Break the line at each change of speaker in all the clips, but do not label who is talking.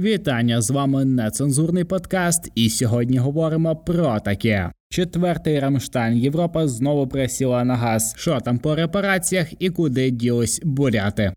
Вітання з вами нецензурний подкаст, і сьогодні говоримо про таке. Четвертий Рамштайн Європа знову присіла на газ. Що там по репараціях і куди ділись буряти?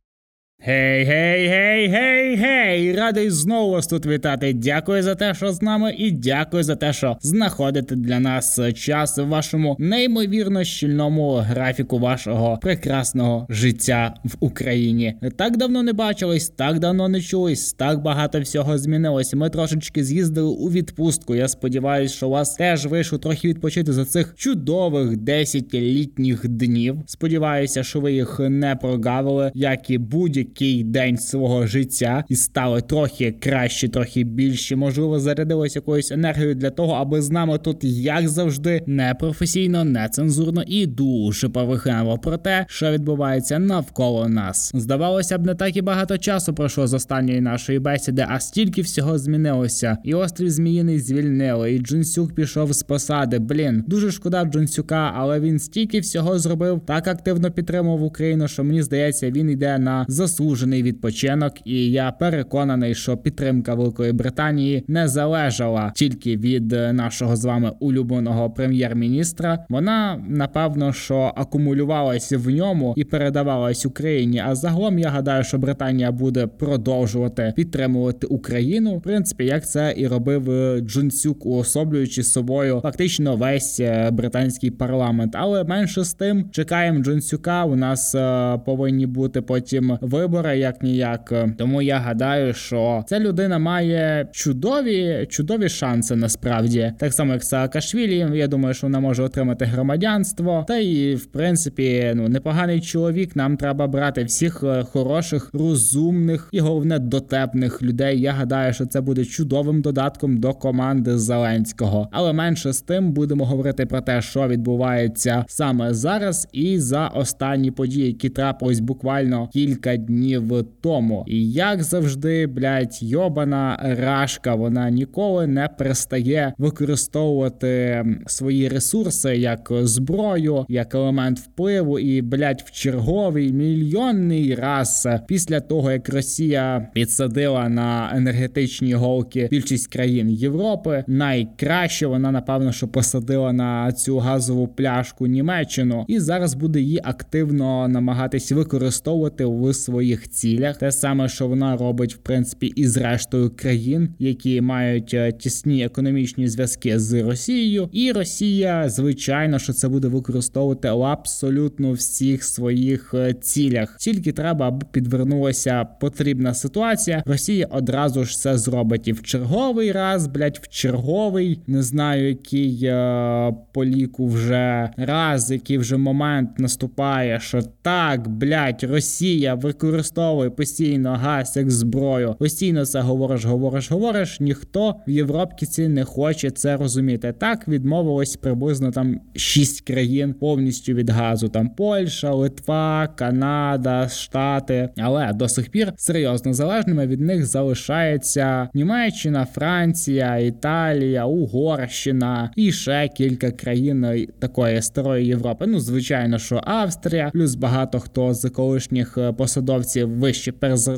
Гей, гей, гей, гей, гей! Радий знову вас тут вітати. Дякую за те, що з нами, і дякую за те, що знаходите для нас час в вашому неймовірно щільному графіку вашого прекрасного життя в Україні. Так давно не бачились, так давно не чулись, так багато всього змінилось. Ми трошечки з'їздили у відпустку. Я сподіваюся, що у вас теж вийшло трохи відпочити за цих чудових 10 літніх днів. Сподіваюся, що ви їх не прогавили, як і будь-які який день свого життя і стали трохи краще, трохи більше. Можливо, зарядилось якоюсь енергією для того, аби з нами тут, як завжди, непрофесійно, нецензурно і дуже повихнево про те, що відбувається навколо нас. Здавалося б, не так і багато часу пройшло з останньої нашої бесіди, а стільки всього змінилося. І острів Зміїний звільнили, і Джунсюк пішов з посади. Блін, дуже шкода Джунсюка, але він стільки всього зробив, так активно підтримував Україну, що мені здається, він йде на засудження заслужений відпочинок, і я переконаний, що підтримка Великої Британії не залежала тільки від нашого з вами улюбленого прем'єр-міністра. Вона напевно що акумулювалася в ньому і передавалась Україні. А загалом я гадаю, що Британія буде продовжувати підтримувати Україну. В принципі, як це і робив Джунсюк, уособлюючи собою фактично весь е, британський парламент. Але менше з тим чекаємо Джунсюка. У нас е, повинні бути потім вибори вибори, як ніяк. Тому я гадаю, що ця людина має чудові чудові шанси насправді, так само як Саакашвілі. Я думаю, що вона може отримати громадянство. Та і в принципі, ну непоганий чоловік. Нам треба брати всіх е, хороших, розумних і головне дотепних людей. Я гадаю, що це буде чудовим додатком до команди Зеленського. Але менше з тим будемо говорити про те, що відбувається саме зараз, і за останні події, які трапились буквально кілька днів днів тому. І як завжди, блядь, йобана рашка, вона ніколи не перестає використовувати свої ресурси як зброю, як елемент впливу, і блядь, в черговий мільйонний раз після того, як Росія підсадила на енергетичні голки більшість країн Європи, найкраще вона напевно що посадила на цю газову пляшку Німеччину, і зараз буде її активно намагатись використовувати у своїх своїх цілях, те саме, що вона робить в принципі і з рештою країн, які мають е, тісні економічні зв'язки з Росією, і Росія, звичайно, що це буде використовувати у абсолютно всіх своїх е, цілях. Тільки треба, аби підвернулася потрібна ситуація. Росія одразу ж це зробить і в черговий раз, блять, в черговий, не знаю, який е по ліку вже раз, який вже момент наступає, що так, блять, Росія використовує використовує постійно газ як зброю. Постійно це говориш, говориш, говориш. Ніхто в Європці не хоче це розуміти. Так відмовилось приблизно там шість країн повністю від газу. Там Польща, Литва, Канада, Штати. Але до сих пір серйозно залежними від них залишається Німеччина, Франція, Італія, Угорщина і ще кілька країн такої старої Європи. Ну звичайно, що Австрія, плюс багато хто з колишніх посадовців посадовці вище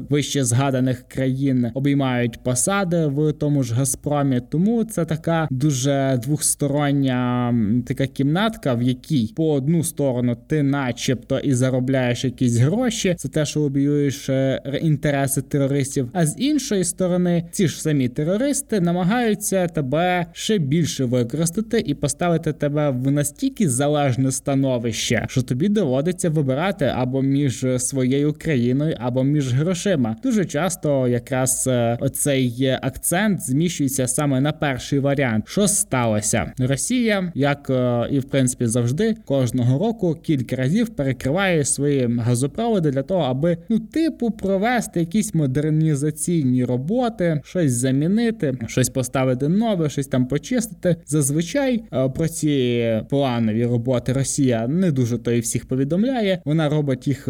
вище згаданих країн обіймають посади в тому ж Газпромі. Тому це така дуже двохстороння така кімнатка, в якій по одну сторону ти, начебто, і заробляєш якісь гроші, це те, що лобіюєш е, інтереси терористів. А з іншої сторони, ці ж самі терористи намагаються тебе ще більше використати і поставити тебе в настільки залежне становище, що тобі доводиться вибирати або між своєю країною країною або між грошима. Дуже часто якраз е, оцей акцент зміщується саме на перший варіант. Що сталося? Росія, як е, і в принципі завжди, кожного року кілька разів перекриває свої газопроводи для того, аби ну типу провести якісь модернізаційні роботи, щось замінити, щось поставити нове, щось там почистити. Зазвичай е, про ці планові роботи Росія не дуже то і всіх повідомляє. Вона робить їх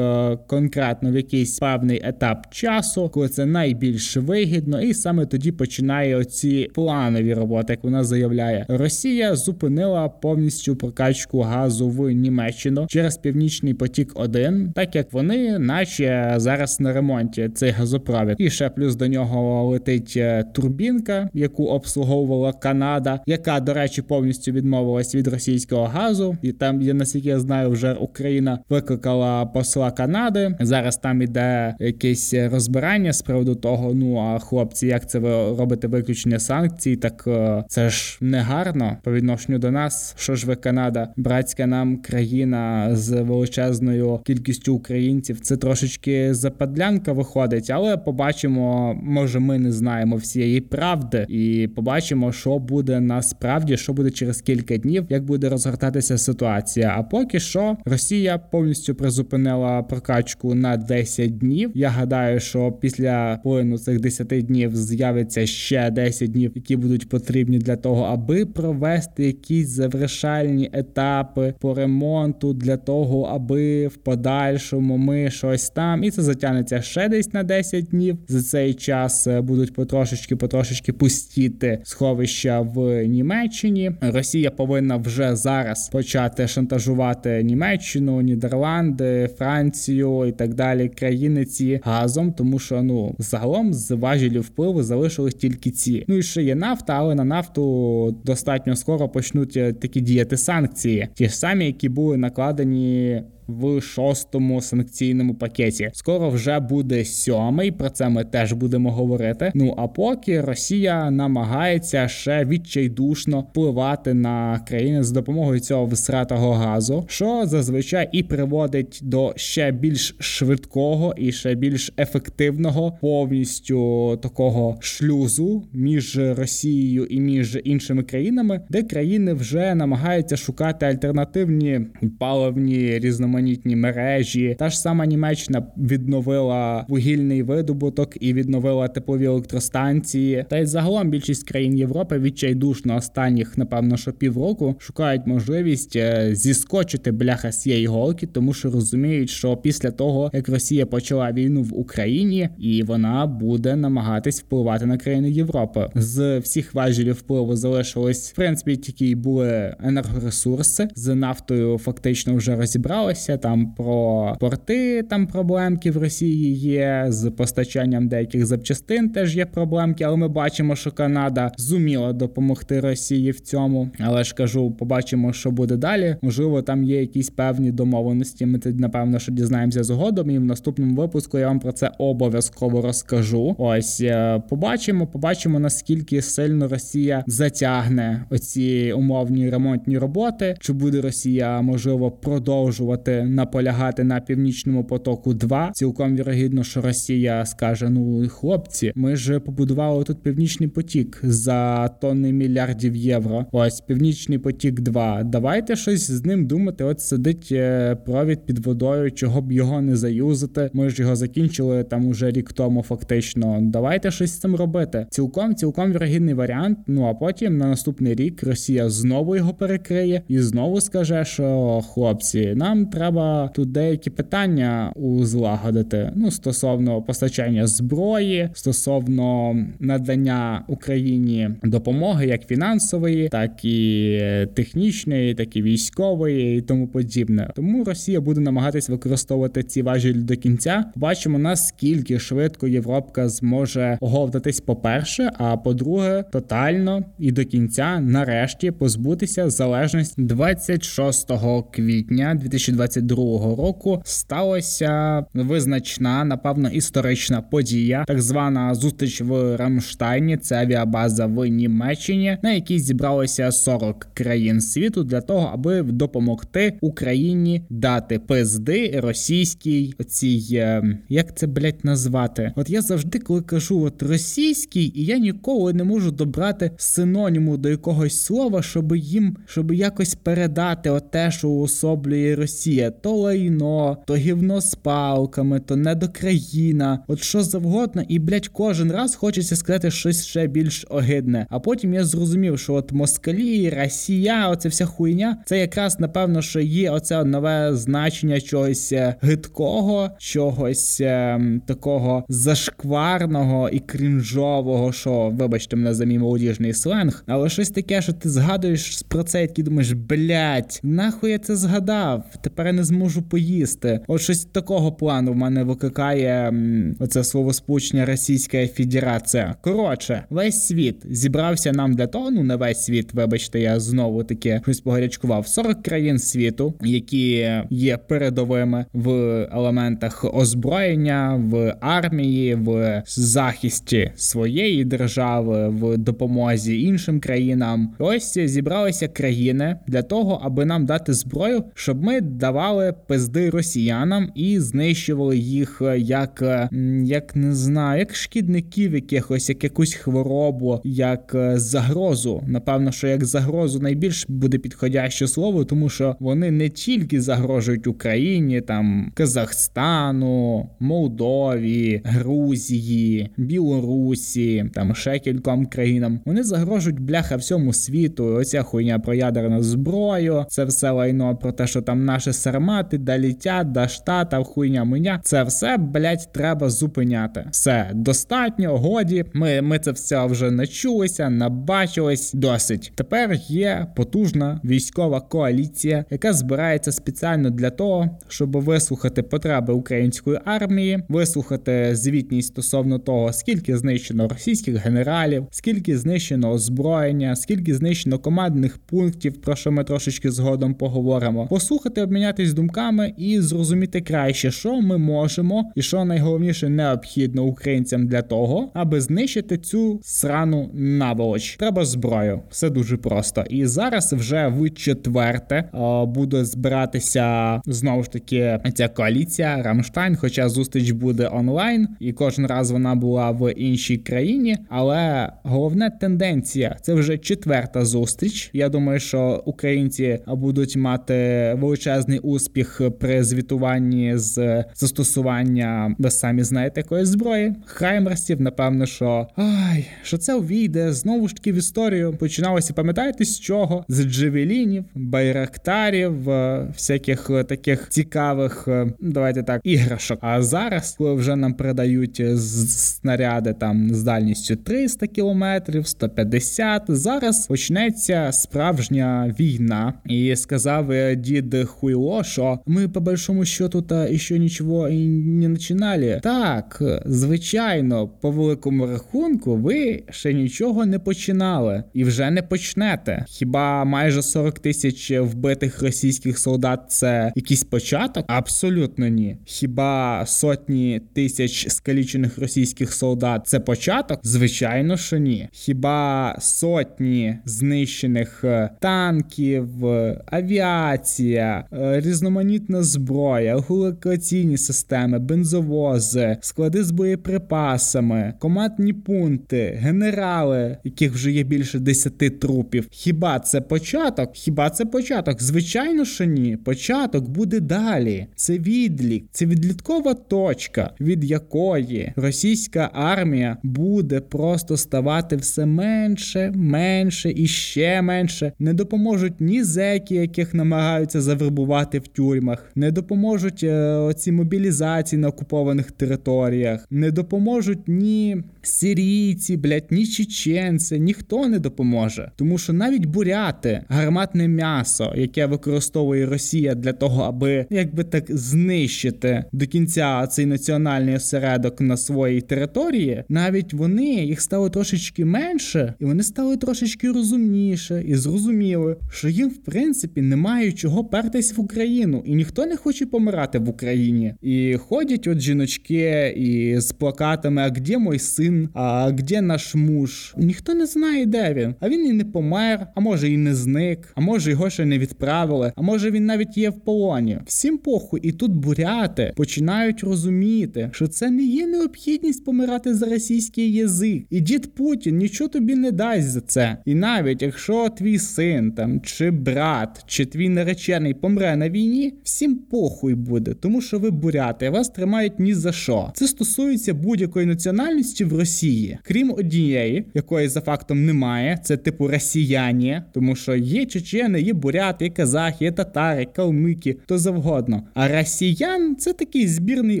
конкретно в якій якийсь певний етап часу, коли це найбільш вигідно, і саме тоді починає оці планові роботи, як вона заявляє. Росія зупинила повністю прокачку газу в Німеччину через північний потік. 1 так як вони, наче зараз на ремонті цей газопровід, і ще плюс до нього летить е, турбінка, яку обслуговувала Канада, яка, до речі, повністю відмовилась від російського газу, і там, я наскільки я знаю, вже Україна викликала посла Канади. Зараз там іде якесь розбирання з приводу того. Ну а хлопці, як це ви робите виключення санкцій? Так е, це ж не гарно по відношенню до нас. Що ж ви Канада, братська нам країна з величезною кількістю українців? Це трошечки западлянка виходить, але побачимо, може, ми не знаємо всієї правди, і побачимо, що буде насправді, що буде через кілька днів, як буде розгортатися ситуація. А поки що Росія повністю призупинила прокачку на 10 днів. Я гадаю, що після плину цих 10 днів з'явиться ще 10 днів, які будуть потрібні для того, аби провести якісь завершальні етапи по ремонту, для того, аби в подальшому ми щось там, і це затягнеться ще десь на 10 днів. За цей час е, будуть потрошечки, потрошечки пустіти сховища в Німеччині. Росія повинна вже зараз почати шантажувати Німеччину, Нідерланди, Францію і так далі. Країни ці газом, тому що ну загалом з важелів впливу залишились тільки ці. Ну і ще є нафта, але на нафту достатньо скоро почнуть е, такі діяти санкції, ті ж самі, які були накладені в шостому санкційному пакеті. Скоро вже буде сьомий. Про це ми теж будемо говорити. Ну а поки Росія намагається ще відчайдушно впливати на країни з допомогою цього висратого газу, що зазвичай і приводить до ще більш швидкого і ще більш ефективного повністю такого шлюзу між Росією і між іншими країнами, де країни вже намагаються шукати альтернативні паливні різноманітні різноманітні мережі. Та ж сама Німеччина відновила вугільний видобуток і відновила теплові електростанції. Та й загалом більшість країн Європи відчайдушно останніх, напевно, що півроку шукають можливість е, зіскочити бляха з цієї голки, тому що розуміють, що після того як Росія почала війну в Україні, і вона буде намагатись впливати на країни Європи. З всіх важелів впливу залишилось в принципі тільки й були енергоресурси з нафтою. Фактично вже розібралися йдеться там про порти, там проблемки в Росії є з постачанням деяких запчастин. Теж є проблемки, але ми бачимо, що Канада зуміла допомогти Росії в цьому. Але ж кажу, побачимо, що буде далі. Можливо, там є якісь певні домовленості. Ми напевно, що дізнаємося згодом. І в наступному випуску я вам про це обов'язково розкажу. Ось е, побачимо, побачимо наскільки сильно Росія затягне оці умовні ремонтні роботи. Чи буде Росія можливо продовжувати наполягати на північному потоку. 2 цілком вірогідно, що Росія скаже: Ну хлопці, ми ж побудували тут північний потік за тонни мільярдів євро. Ось північний потік. 2 давайте щось з ним думати. От сидить е, провід під водою, чого б його не заюзати. Ми ж його закінчили там уже рік тому. Фактично, давайте щось з цим робити. Цілком, цілком вірогідний варіант. Ну а потім на наступний рік Росія знову його перекриє і знову скаже, що хлопці, нам треба треба тут деякі питання узлагодити. Ну стосовно постачання зброї, стосовно надання Україні допомоги, як фінансової, так і технічної, так і військової, і тому подібне. Тому Росія буде намагатись використовувати ці важелі до кінця. Бачимо наскільки швидко Європа зможе оговтатись, по перше, а по-друге, тотально і до кінця, нарешті, позбутися залежності 26 квітня 2020 2022 року сталася визначна, напевно, історична подія, так звана зустріч в Рамштайні. Це авіабаза в Німеччині, на якій зібралося 40 країн світу для того, аби допомогти Україні дати пизди російській оцій, е, як це блять назвати? От я завжди, коли кажу от російський, і я ніколи не можу добрати синоніму до якогось слова, щоб їм щоб якось передати те, що уособлює Росія Росія, то лайно, то гівно з палками, то недокраїна, от що завгодно, і блять, кожен раз хочеться сказати щось ще більш огидне. А потім я зрозумів, що от москалі, Росія, оце вся хуйня, це якраз напевно, що є оце нове значення чогось е, гидкого, чогось е, такого зашкварного і крінжового, що, вибачте, мене за мій молодіжний сленг, але щось таке, що ти згадуєш про це, і думаєш, блять, нахуй я це згадав? Тепер я не зможу поїсти. От щось такого плану в мене викликає м, оце словосполучення Російська Федерація. Коротше, весь світ зібрався нам для того, ну не весь світ, вибачте, я знову таки щось погарячкував. 40 країн світу, які є передовими в елементах озброєння, в армії, в захисті своєї держави, в допомозі іншим країнам. Ось зібралися країни для того, аби нам дати зброю, щоб ми давали пизди росіянам і знищували їх як, як не знаю, як шкідників якихось, як якусь хворобу, як е, загрозу. Напевно, що як загрозу найбільш буде підходяще слово, тому що вони не тільки загрожують Україні, там Казахстану, Молдові, Грузії, Білорусі, там ще кільком країнам. Вони загрожують бляха всьому світу. Оця хуйня про ядерну зброю, це все лайно про те, що там наші сармати долітять до штата, хуйня миня. Це все, блять, треба зупиняти. Все достатньо, годі. Ми, ми це все вже начулися, набачились. Досить. Тепер є потужна військова коаліція, яка збирається спеціально для того, щоб вислухати потреби української армії, вислухати звітність стосовно того, скільки знищено російських генералів, скільки знищено озброєння, скільки знищено командних пунктів, про що ми трошечки згодом поговоримо. Послухати, обмінятись думками і зрозуміти краще, що ми можемо, і що найголовніше необхідно українцям для того, аби знищити цю срану наволоч. Треба зброю. Все дуже просто. І зараз вже в четверте е, буде збиратися знову ж таки ця коаліція Рамштайн. Хоча зустріч буде онлайн, і кожен раз вона була в іншій країні. Але головна тенденція це вже четверта зустріч. Я думаю, що українці будуть мати величезний успіх при звітуванні з застосування, ви самі знаєте, якої зброї. Хаймерсів, напевно, що ай, що це увійде знову ж таки в історію. Починалося, пам'ятаєте, з чого? З джевелінів, байрактарів, е, всяких е, таких цікавих, е, давайте так, іграшок. А зараз, коли вже нам передають снаряди там з дальністю 300 кілометрів, 150, зараз почнеться справжня війна. І сказав дід Хуйло, що ми по большому счету та ще нічого і не починали. Так, звичайно, по великому рахунку, ви ще нічого не починали і вже не почнете. Хіба майже 40 тисяч вбитих російських солдат це якийсь початок? Абсолютно ні. Хіба сотні тисяч скалічених російських солдат це початок? Звичайно, що ні. Хіба сотні знищених е, танків, е, авіація, е, різноманітна зброя, гулокаційні системи, бензовози, склади з боєприпасами, командні пункти, генерали, яких вже є більше 10 трупів. Хіба це початок? Хіба це початок? Звичайно, що ні. Початок буде далі. Це відлік, це відліткова точка, від якої російська армія буде просто ставати все менше, менше і ще менше. Не допоможуть ні зеки, яких намагаються завербувати в тюрмах, не допоможуть е, оці мобілізації на окупованих територіях, не допоможуть ні сирійці, блядь, ні чеченці, ніхто не допоможе. Тому що навіть буряти, гарматне м'ясо, яке використовує Росія для того, аби якби так знищити до кінця цей національний осередок на своїй території, навіть вони їх стало трошечки менше, і вони стали трошечки розумніше і зрозуміли, що їм в принципі немає чого пертись в Україну, і ніхто не хоче помирати в Україні. І ходять от жіночки і з плакатами: А где мой син? А где наш муж? Ніхто не знає, де він. А він і не помер, а може і не зник, а може його ще не відправили, а може він навіть є в полоні. Всім похуй, і тут буряти починають розуміти, що це не є необхідність помирати за російський язик. І дід Путін нічого тобі не дасть за це. І навіть якщо твій син там чи брат, чи твій наречений помре на війні, всім похуй буде, тому що ви буряти, вас тримають ні за що. Це стосується будь-якої національності в Росії, крім однієї, якої за фактом немає. Це типу росіяні, тому що є чечени, є буряти, є казахи, є татари, калмики, то завгодно. А росіян це такий збірний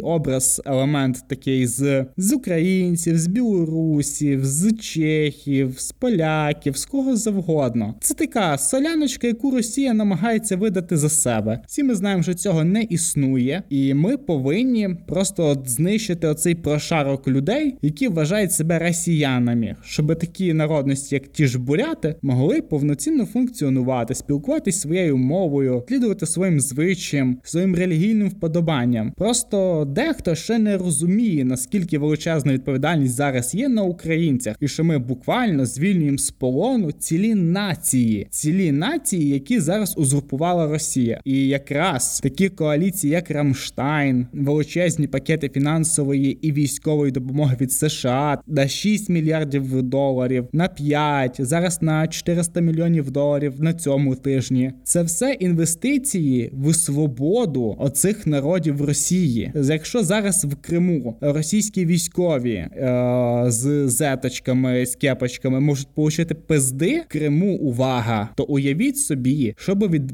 образ, елемент такий з, з українців, з білорусів, з чехів, з поляків, з кого завгодно. Це така соляночка, яку Росія намагається видати за себе. Всі ми знаємо, що цього не існує, і ми повинні просто от знищити оцей прошарок людей, які вважають себе росіянами, щоб такі народності, як ті ж буряти, могли повноцінно функціонувати, спілкуватись своєю мовою, слідувати своїм звичаям, своїм релігійним вподобанням. Просто дехто ще не розуміє, наскільки величезна відповідальність зараз є на українцях, і що ми буквально звільнюємо з полону цілі нації, цілі нації, які зараз узурпувала Росія, і якраз такі коаліції, як Рамштайн, величезні пакети фінансової і військової допомоги від США на 6 мільярдів доларів, на 5, зараз на 400 мільйонів доларів на цьому тижні. Це все інвестиції в свободу оцих народів Росії. Якщо зараз в Криму російські військові е, з зеточками, з кепочками можуть отримати пизди Криму, увага, то уявіть собі,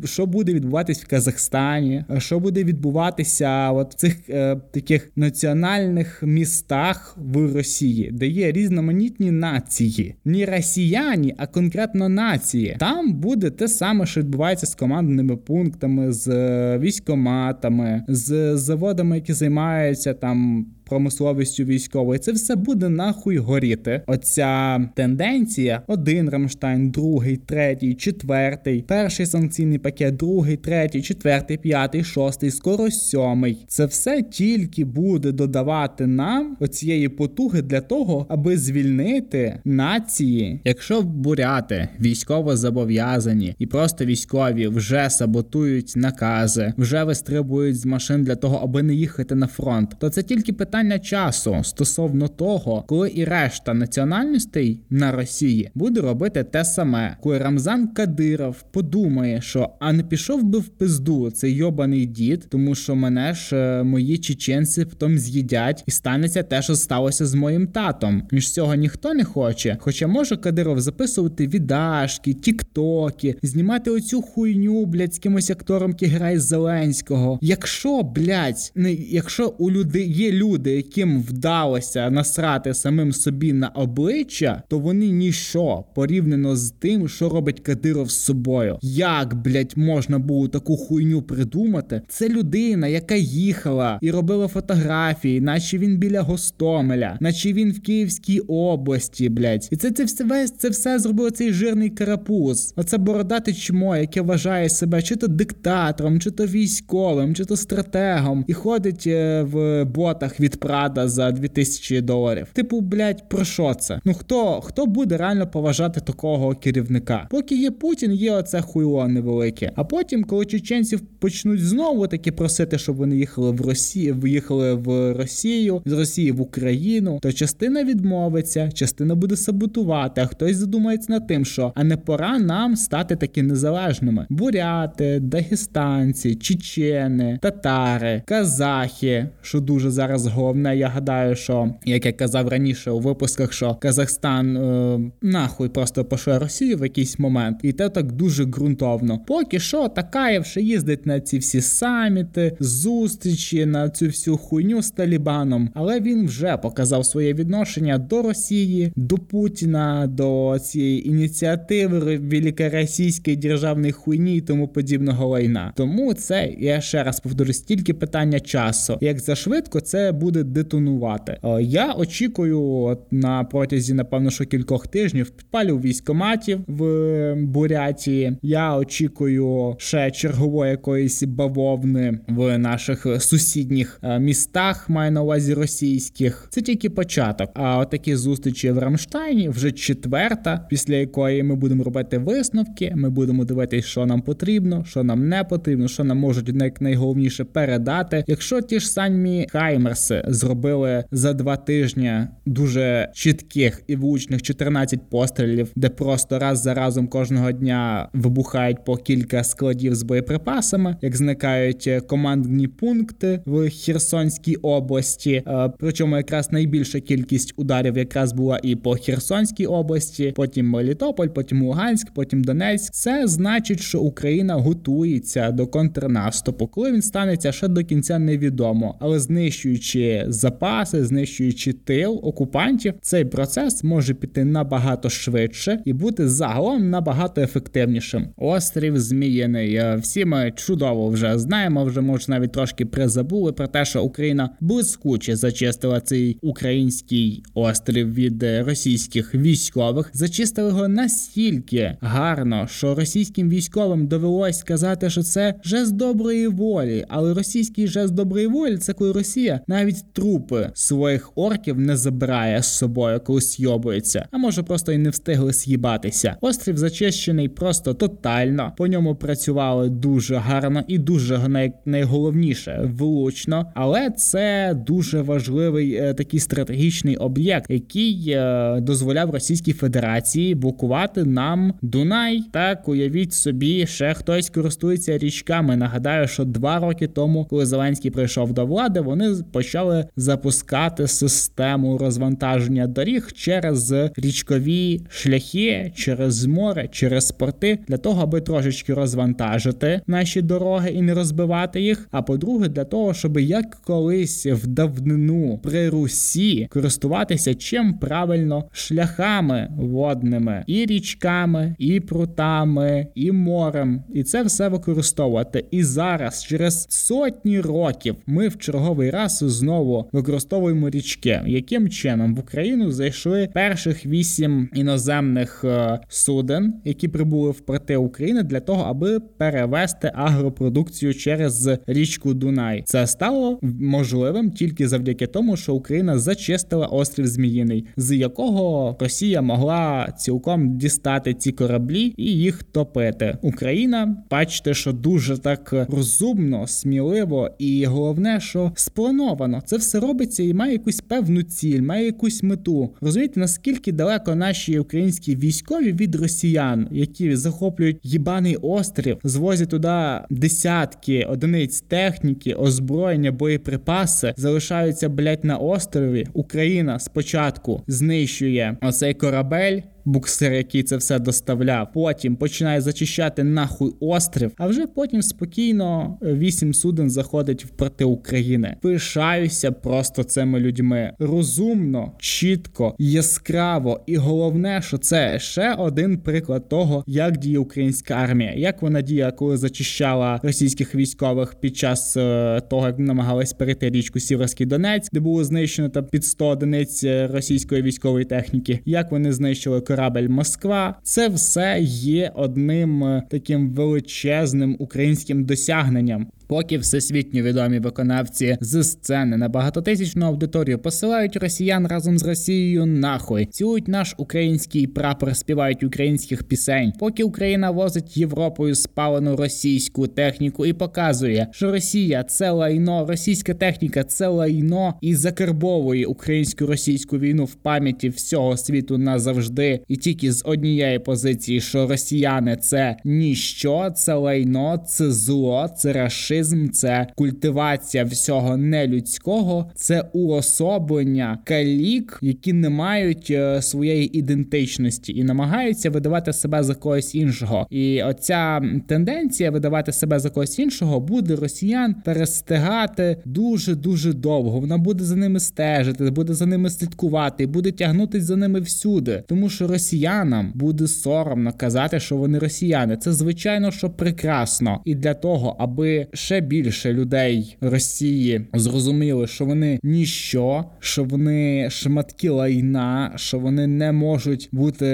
що буде відбуватись в Казахстані, що буде відбуватися от в цих е, таких національних містах в Росії, де є різноманітні нації, не росіяни, а конкретно нації. Там буде те саме, що відбувається з командними пунктами, з е, військоматами, з заводами, які займаються там промисловістю військовою, це все буде нахуй горіти. Оця тенденція: один Рамштайн, другий, третій, четвертий, перший санкційний пакет, другий, третій, четвертий, п'ятий, шостий, скоро сьомий. Це все тільки буде додавати нам оцієї потуги для того, аби звільнити нації. Якщо буряти військово зобов'язані і просто військові вже саботують накази, вже вистрибують з машин для того, аби не їхати на фронт, то це тільки питання питання часу стосовно того, коли і решта національностей на Росії буде робити те саме, коли Рамзан Кадиров подумає, що а не пішов би в пизду цей йобаний дід, тому що мене ж е, мої чеченці потім з'їдять, і станеться те, що сталося з моїм татом. Між цього ніхто не хоче. Хоча може Кадиров записувати відашки, тіктоки, знімати оцю хуйню, блядь, з кимось актором, який грає Зеленського. Якщо, блядь, не якщо у люди є люди люди, яким вдалося насрати самим собі на обличчя, то вони ніщо порівняно з тим, що робить Кадиров з собою. Як, блять, можна було таку хуйню придумати? Це людина, яка їхала і робила фотографії, наче він біля Гостомеля, наче він в Київській області, блять. І це це все це все зробив цей жирний карапуз. Оце бородате чмо, яке вважає себе чи то диктатором, чи то військовим, чи то стратегом, і ходить е, в ботах від Прада за 2000 доларів. Типу, блядь, про що це? Ну хто хто буде реально поважати такого керівника? Поки є Путін, є оце хуйло невелике. А потім, коли чеченців почнуть знову таки просити, щоб вони їхали в Росію, виїхали в Росію, з Росії в Україну, то частина відмовиться, частина буде саботувати, а хтось задумається над тим, що а не пора нам стати таки незалежними: буряти, дагестанці, чечени, татари, казахи, що дуже зараз головне, я гадаю, що як я казав раніше у випусках, що Казахстан е, нахуй просто пошле Росію в якийсь момент, і те так дуже ґрунтовно. Поки що Такаєв ще їздить на ці всі саміти, зустрічі, на цю всю хуйню з Талібаном, але він вже показав своє відношення до Росії, до Путіна, до цієї ініціативи великоросійської державної хуйні і тому подібного лайна. Тому це я ще раз повторю, стільки питання часу. Як за швидко це буде буде детонувати. Е, я очікую на протязі, напевно, що кількох тижнів підпалів військоматів в Бурятії. Я очікую ще чергової якоїсь бавовни в наших сусідніх е, містах, маю на увазі російських. Це тільки початок. А отакі зустрічі в Рамштайні вже четверта, після якої ми будемо робити висновки. Ми будемо дивитися, що нам потрібно, що нам не потрібно, що нам можуть найголовніше передати. Якщо ті ж самі Хаймерси зробили за два тижні дуже чітких і влучних 14 пострілів, де просто раз за разом кожного дня вибухають по кілька складів з боєприпасами, як зникають командні пункти в Херсонській області. Е, причому якраз найбільша кількість ударів якраз була і по Херсонській області, потім Мелітополь, потім Луганськ, потім Донецьк. Це значить, що Україна готується до контрнаступу. Коли він станеться ще до кінця невідомо, але знищуючи запаси, знищуючи тил окупантів, цей процес може піти набагато швидше і бути загалом набагато ефективнішим. Острів Зміїний. Е, всі ми чудово вже знаємо. Вже може навіть трошки призабули про те, що Україна блискуче зачистила цей український острів від російських військових. Зачистили його настільки гарно, що російським військовим довелось сказати, що це жест доброї волі, але російський жест доброї волі це коли Росія навіть трупи своїх орків не забирає з собою, коли сйобується, а може просто й не встигли з'їбатися. Острів зачищений просто тотально. По ньому працювали дуже гарно і дуже найголовніше влучно, але це дуже важливий е, такий стратегічний об'єкт, який е, дозволяв Російській Федерації блокувати нам Дунай. Так уявіть собі, ще хтось користується річками. Нагадаю, що два роки тому, коли Зеленський прийшов до влади, вони почали запускати систему розвантаження доріг через річкові шляхи, через море, через порти для того, аби трошечки розвантажити наші дороги і не розбивати їх. А по-друге, для того, щоб як колись в давнину при Русі користуватися чим правильно шляхами водними і річками, і прутами, і морем, і це все використовувати. І зараз, через сотні років, ми в черговий раз знову використовуємо річки. Яким чином в Україну зайшли перших вісім іноземних е, суден, які прибули в порти України для того, аби перевести агропродукцію через річку Дунай? Це стало можливим тільки завдяки тому, що Україна зачистила острів Зміїний, з якого Росія могла цілком дістати ці кораблі і їх топити. Україна, бачите, що дуже так розумно, сміливо, і головне, що сплановано це все робиться і має якусь певну ціль, має якусь мету. Розумієте, наскільки далеко наші українські військові від росіян, які захоплюють їбаний острів, звозять туди десятки одиниць техніки, озброєння, боєприпаси, залишаються блять на острові. Україна спочатку знищує оцей корабель буксир, який це все доставляв. Потім починає зачищати нахуй острів, а вже потім спокійно вісім суден заходить в проти України. Пишаюся просто цими людьми. Розумно, чітко, яскраво, і головне, що це ще один приклад того, як діє українська армія, як вона діє, коли зачищала російських військових під час е, того, як намагалась перейти річку Сіверський Донець, де було знищено там під 100 одиниць е, російської військової техніки, як вони знищили корабель Москва. Це все є одним е, таким величезним українським досягненням. Поки всесвітньо відомі виконавці з сцени на багатотисячну аудиторію посилають росіян разом з Росією нахуй, цілують наш український прапор, співають українських пісень. Поки Україна возить Європою спалену російську техніку і показує, що Росія це лайно, російська техніка це лайно і закарбовує українську російську війну в пам'яті всього світу назавжди, і тільки з однієї позиції, що росіяни це ніщо, це лайно, це зло, це раши фашизм, це культивація всього нелюдського, це уособлення калік, які не мають е, своєї ідентичності і намагаються видавати себе за когось іншого. І оця тенденція видавати себе за когось іншого буде росіян перестигати дуже дуже довго. Вона буде за ними стежити, буде за ними слідкувати, буде тягнутись за ними всюди, тому що росіянам буде соромно казати, що вони росіяни. Це звичайно, що прекрасно, і для того, аби ще більше людей Росії зрозуміли, що вони ніщо, що вони шматки лайна, що вони не можуть бути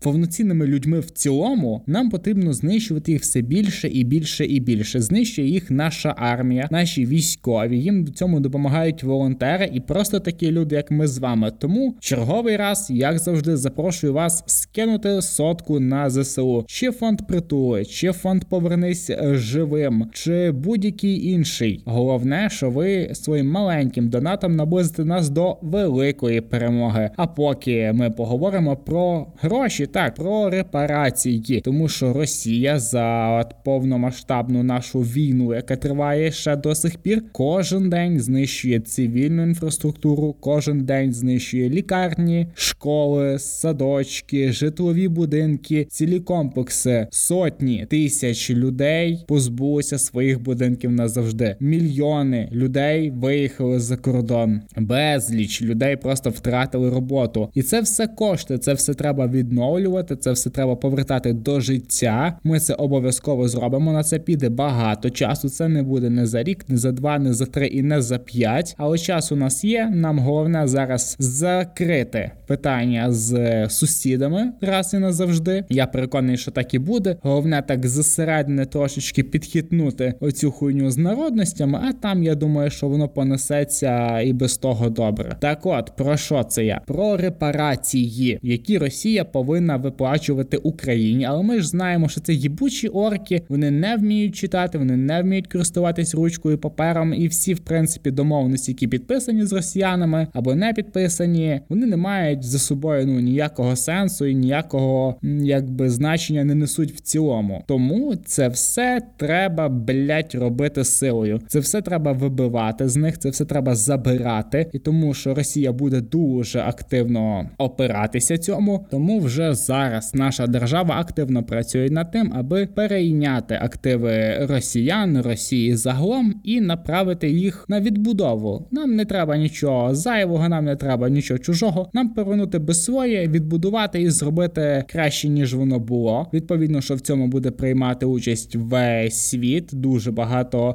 повноцінними людьми в цілому. Нам потрібно знищувати їх все більше і більше і більше. Знищує їх наша армія, наші військові. Їм в цьому допомагають волонтери і просто такі люди, як ми з вами. Тому черговий раз, як завжди, запрошую вас скинути сотку на ЗСУ. Чи фонд притули, чи фонд повернись живим, чи будь будь-який інший. Головне, що ви своїм маленьким донатом наблизите нас до великої перемоги. А поки ми поговоримо про гроші, так про репарації, тому що Росія за от повномасштабну нашу війну, яка триває ще до сих пір, кожен день знищує цивільну інфраструктуру, кожен день знищує лікарні, школи, садочки, житлові будинки, цілі комплекси, сотні тисяч людей позбулися своїх будинків назавжди. Мільйони людей виїхали за кордон, безліч людей просто втратили роботу, і це все кошти. Це все треба відновлювати. Це все треба повертати до життя. Ми це обов'язково зробимо. На це піде багато часу. Це не буде не за рік, не за два, не за три і не за п'ять. Але час у нас є. Нам головне зараз закрити питання з сусідами раз і назавжди. Я переконаний, що так і буде. Головне так зсередини трошечки підхитнути оцю хуйню з народностями. А там я думаю, що воно понесеться і без того добре. Так, от про що це я? Про репарації, які Росія повинна виплачувати Україні. Але ми ж знаємо, що це їбучі орки. Вони не вміють читати, вони не вміють користуватись ручкою папером, і всі, в принципі, домовленості, які підписані з росіянами або не підписані, вони не мають за собою ну ніякого сенсу і ніякого якби значення не несуть в цілому. Тому це все треба блять робити силою. Це все треба вибивати з них, це все треба забирати, і тому що Росія буде дуже активно опиратися цьому. Тому вже зараз наша держава активно працює над тим, аби перейняти активи росіян, Росії загалом і направити їх на відбудову. Нам не треба нічого зайвого, нам не треба нічого чужого. Нам повернути без своє, відбудувати і зробити краще ніж воно було. Відповідно, що в цьому буде приймати участь весь світ. Дуже багато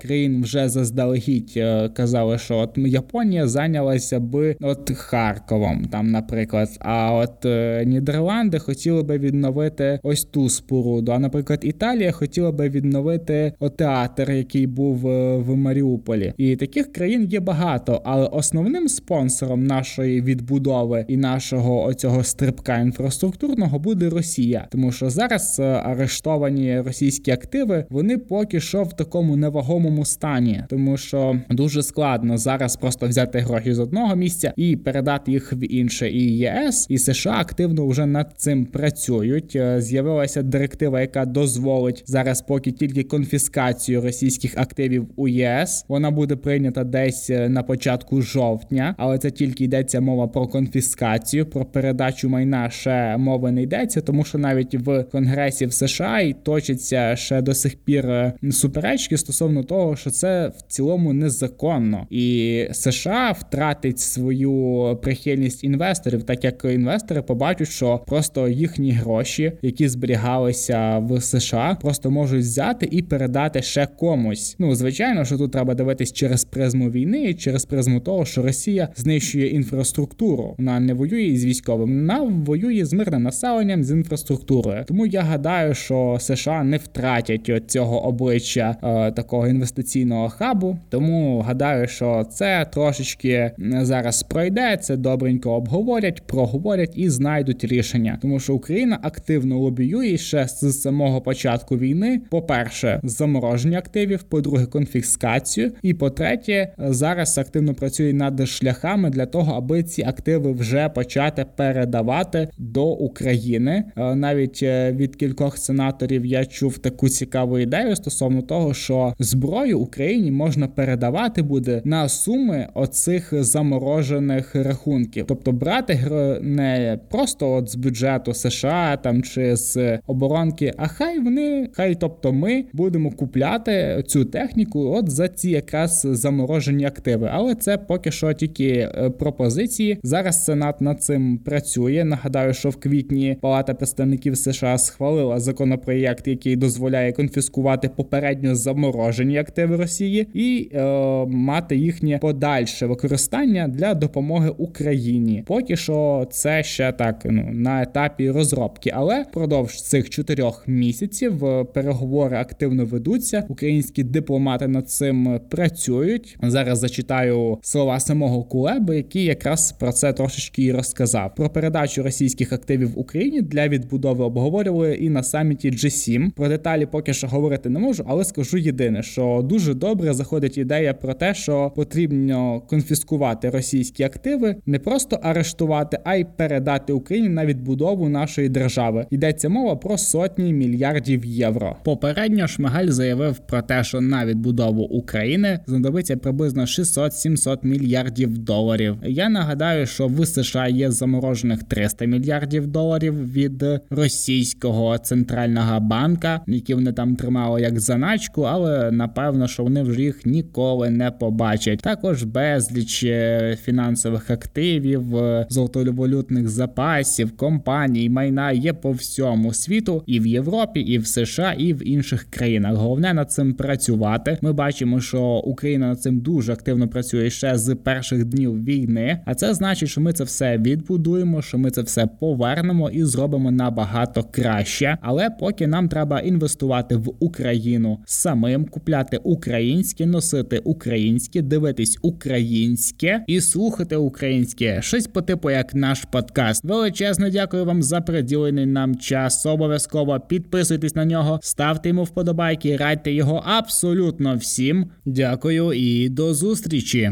країн вже заздалегідь е, казали, що от Японія зайнялася би от Харковом, там, наприклад. А от е, Нідерланди хотіли би відновити ось ту споруду. А наприклад, Італія хотіла би відновити театр, який був е, в Маріуполі. І таких країн є багато, але основним спонсором нашої відбудови і нашого оцього стрибка інфраструктурного буде Росія, тому що зараз арештовані російські активи вони поки що в такому невагомому стані, тому що дуже складно зараз просто взяти гроші з одного місця і передати їх в інше. І ЄС і США активно вже над цим працюють. Е, з'явилася директива, яка дозволить зараз, поки тільки конфіскацію російських активів у ЄС. Вона буде прийнята десь е, на початку жовтня, але це тільки йдеться мова про конфіскацію, про передачу майна ще мови не йдеться, тому що навіть в Конгресі в США і точаться ще до сих пір е, суперечки стосовно того, що це в цілому незаконно, і США втратить свою прихильність інвесторів, так як інвестори побачать, що просто їхні гроші, які зберігалися в США, просто можуть взяти і передати ще комусь. Ну звичайно, що тут треба дивитись через призму війни, і через призму того, що Росія знищує інфраструктуру. Вона не воює з військовим, вона воює з мирним населенням з інфраструктурою. Тому я гадаю, що США не втратять цього обличчя е, такого інвестиційного хабу. Тому гадаю, що це трошечки зараз пройде. Це добренько обговорять, проговорять і знайдуть рішення, тому що Україна активно лобіює ще з самого початку війни. По перше, замороження активів, по-друге, конфіскацію. І по-третє, зараз активно працює над шляхами для того, аби ці активи вже почати передавати до України. Е, навіть е, від кількох сенаторів я чув таку цікаву ідею стосовно того, що зброю Україні можна передавати буде на суми оцих заморожених рахунків, тобто брати не просто от з бюджету США там чи з оборонки, а хай вони, хай, тобто, ми будемо купляти цю техніку, от за ці якраз заморожені активи. Але це поки що тільки е, пропозиції. Зараз Сенат над цим працює. Нагадаю, що в квітні Палата представників США схвалила законопроєкт, який дозволяє конфіскувати попередньо заморожені активи Росії і е, мати їхнє подальше використання для допомоги Україні. Поки що це ще так ну на етапі розробки, але впродовж цих чотирьох місяців е, переговори активно ведуться. Українські дипломати над цим працюють. Зараз зачитаю слова самого Кулеби, який якраз про це трошечки і розказав. Про передачу російських активів Україні для відбудови обговорювали і на саміті G7. Про деталі поки що говорити не можу, але скажу єдине єдине, що дуже добре заходить ідея про те, що потрібно конфіскувати російські активи, не просто арештувати, а й передати Україні на відбудову нашої держави. Йдеться мова про сотні мільярдів євро. Попередньо Шмигаль заявив про те, що на відбудову України знадобиться приблизно 600-700 мільярдів доларів. Я нагадаю, що в США є заморожених 300 мільярдів доларів від російського центрального банка, які вони там тримали як заначку, але напевно, що вони вже їх ніколи не побачать. Також безліч е, фінансових активів, е, золотовалютних запасів, компаній, майна є по всьому світу, і в Європі, і в США, і в інших країнах. Головне над цим працювати. Ми бачимо, що Україна над цим дуже активно працює ще з перших днів війни. А це значить, що ми це все відбудуємо, що ми це все повернемо і зробимо набагато краще. Але поки нам треба інвестувати в Україну самим, купляти українське, носити українське, дивитись українське і слухати українське. Щось по типу як наш подкаст. Величезно дякую вам за приділений нам час. Обов'язково підписуйтесь на нього, ставте йому вподобайки, радьте його абсолютно всім. Дякую і до зустрічі.